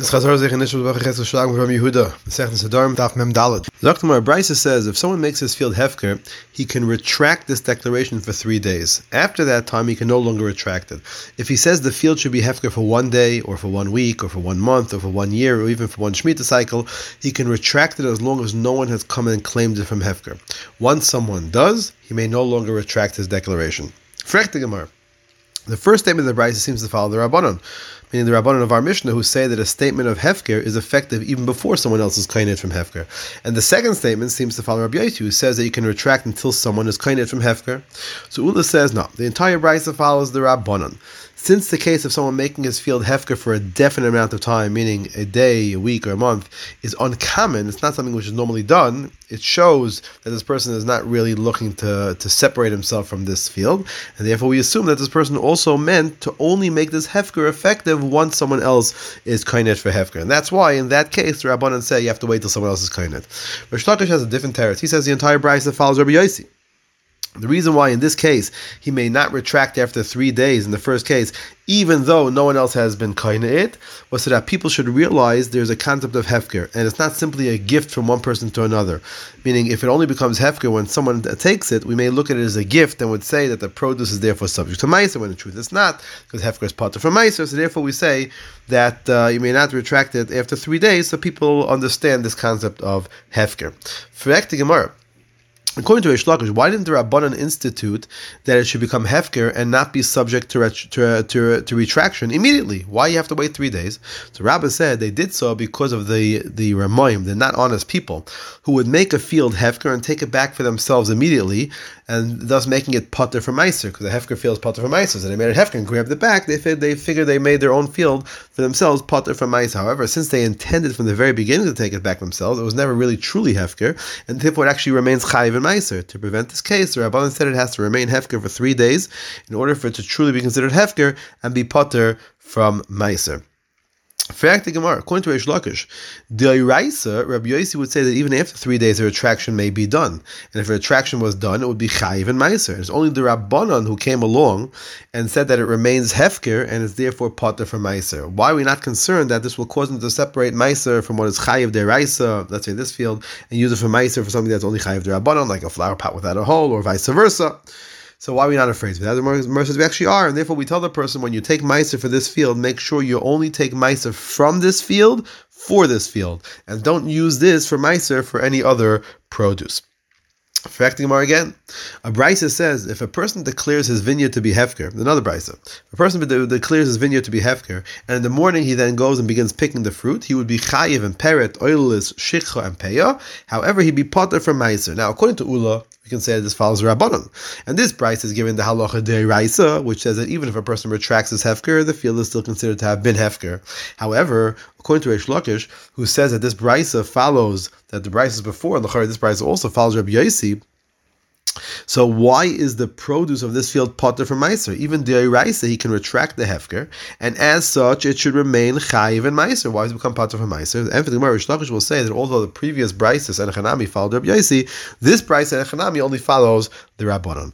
This Chazar from Yehuda. Daf Mem Dalet. Dr. Mar says if someone makes his field hefker, he can retract this declaration for three days. After that time, he can no longer retract it. If he says the field should be hefker for one day, or for one week, or for one month, or for one year, or even for one shemitah cycle, he can retract it as long as no one has come and claimed it from hefker. Once someone does, he may no longer retract his declaration. Frek the Gemara. The first statement of the Brisa seems to follow the Rabbanon, meaning the Rabbanon of our Mishnah, who say that a statement of Hefker is effective even before someone else is kained from Hefker. And the second statement seems to follow Rabbi Yossi, who says that you can retract until someone is kained from Hefker. So Ula says no. The entire Brisa follows the Rabbanon. Since the case of someone making his field hefker for a definite amount of time, meaning a day, a week, or a month, is uncommon, it's not something which is normally done, it shows that this person is not really looking to, to separate himself from this field, and therefore we assume that this person also meant to only make this hefker effective once someone else is kainet for hefker. And that's why, in that case, the Rabbanan say you have to wait till someone else is kainet. Rosh has a different teretz. He says the entire brisa follows Rabbi Yossi. The reason why in this case he may not retract after three days in the first case, even though no one else has been kind of it, was so that people should realize there's a concept of hefker, and it's not simply a gift from one person to another. Meaning, if it only becomes hefker when someone takes it, we may look at it as a gift and would say that the produce is therefore subject to meiser, when in truth it's not, because hefker is part of meiser. So therefore, we say that uh, you may not retract it after three days, so people understand this concept of hefker. For Gemara. According to Reish Lakish, why didn't the Rabbanan institute that it should become hefker and not be subject to, to, to, to, retraction immediately? Why you have to wait three days? So Rabbi said they did so because of the the Ramoim, the not honest people, who would make a field hefker and take it back for themselves immediately, and thus making it potter for meiser, because the hefker field is potter for meiser. So they made it hefker and grabbed it back. They they figured they made their own field for themselves potter for meiser. However, since they intended from the very beginning to take it back themselves, it was never really truly hefker, and therefore it actually remains chayiv and meiser. To prevent this case, the Rabbanan said it has to remain hefker for three days in order for it to truly be considered hefker and be potter from meiser. Fact the Gemara, according to Reish Lakish, the Oraisa, Rabbi Yossi would say that even after three days a retraction may be done. And if a retraction was done, it would be Chayiv and Meiser. It's only the Rabbanon who came along and said that it remains Hefker and is therefore Potter for Meiser. Why are we not concerned that this will cause them to separate Meiser from what is Chayiv the Oraisa, let's say this field, and use it for Meiser for something that's only Chayiv the Rabbanon, like a flower pot without a hole, or vice versa? So why are we not afraid of that? The Mercer we actually are, and therefore we tell the person when you take Meiser for this field, make sure you only take Meiser from this field for this field, and don't use this for Meiser for any other produce. Fact more again. A brisa says if a person declares his vineyard to be hefker, another brisa, a person declares his vineyard to be hefker, and in the morning he then goes and begins picking the fruit, he would be chayiv and peret, oilis, shikha, and peya. However, he'd be potter from meiser. Now, according to Ula, we can say that this follows Rabbanon. And this price is given the halacha de raisa, which says that even if a person retracts his hefker, the field is still considered to have been hefker. However, according to Reish Lakish, who says that this brisa follows that the brisa before, and the chariot this brisa also follows Rabbi Yossi, so why is the produce of this field potter from Meiser? Even the Oraisa, he can retract the hefker, and as such, it should remain chayiv and Meiser. Why does it become potter from Meiser? For the Gemara, Reish Lakish will say that although the previous Brises and Hanami followed Rabbi Yossi, this Brise and Hanami only follows the Rabbanon.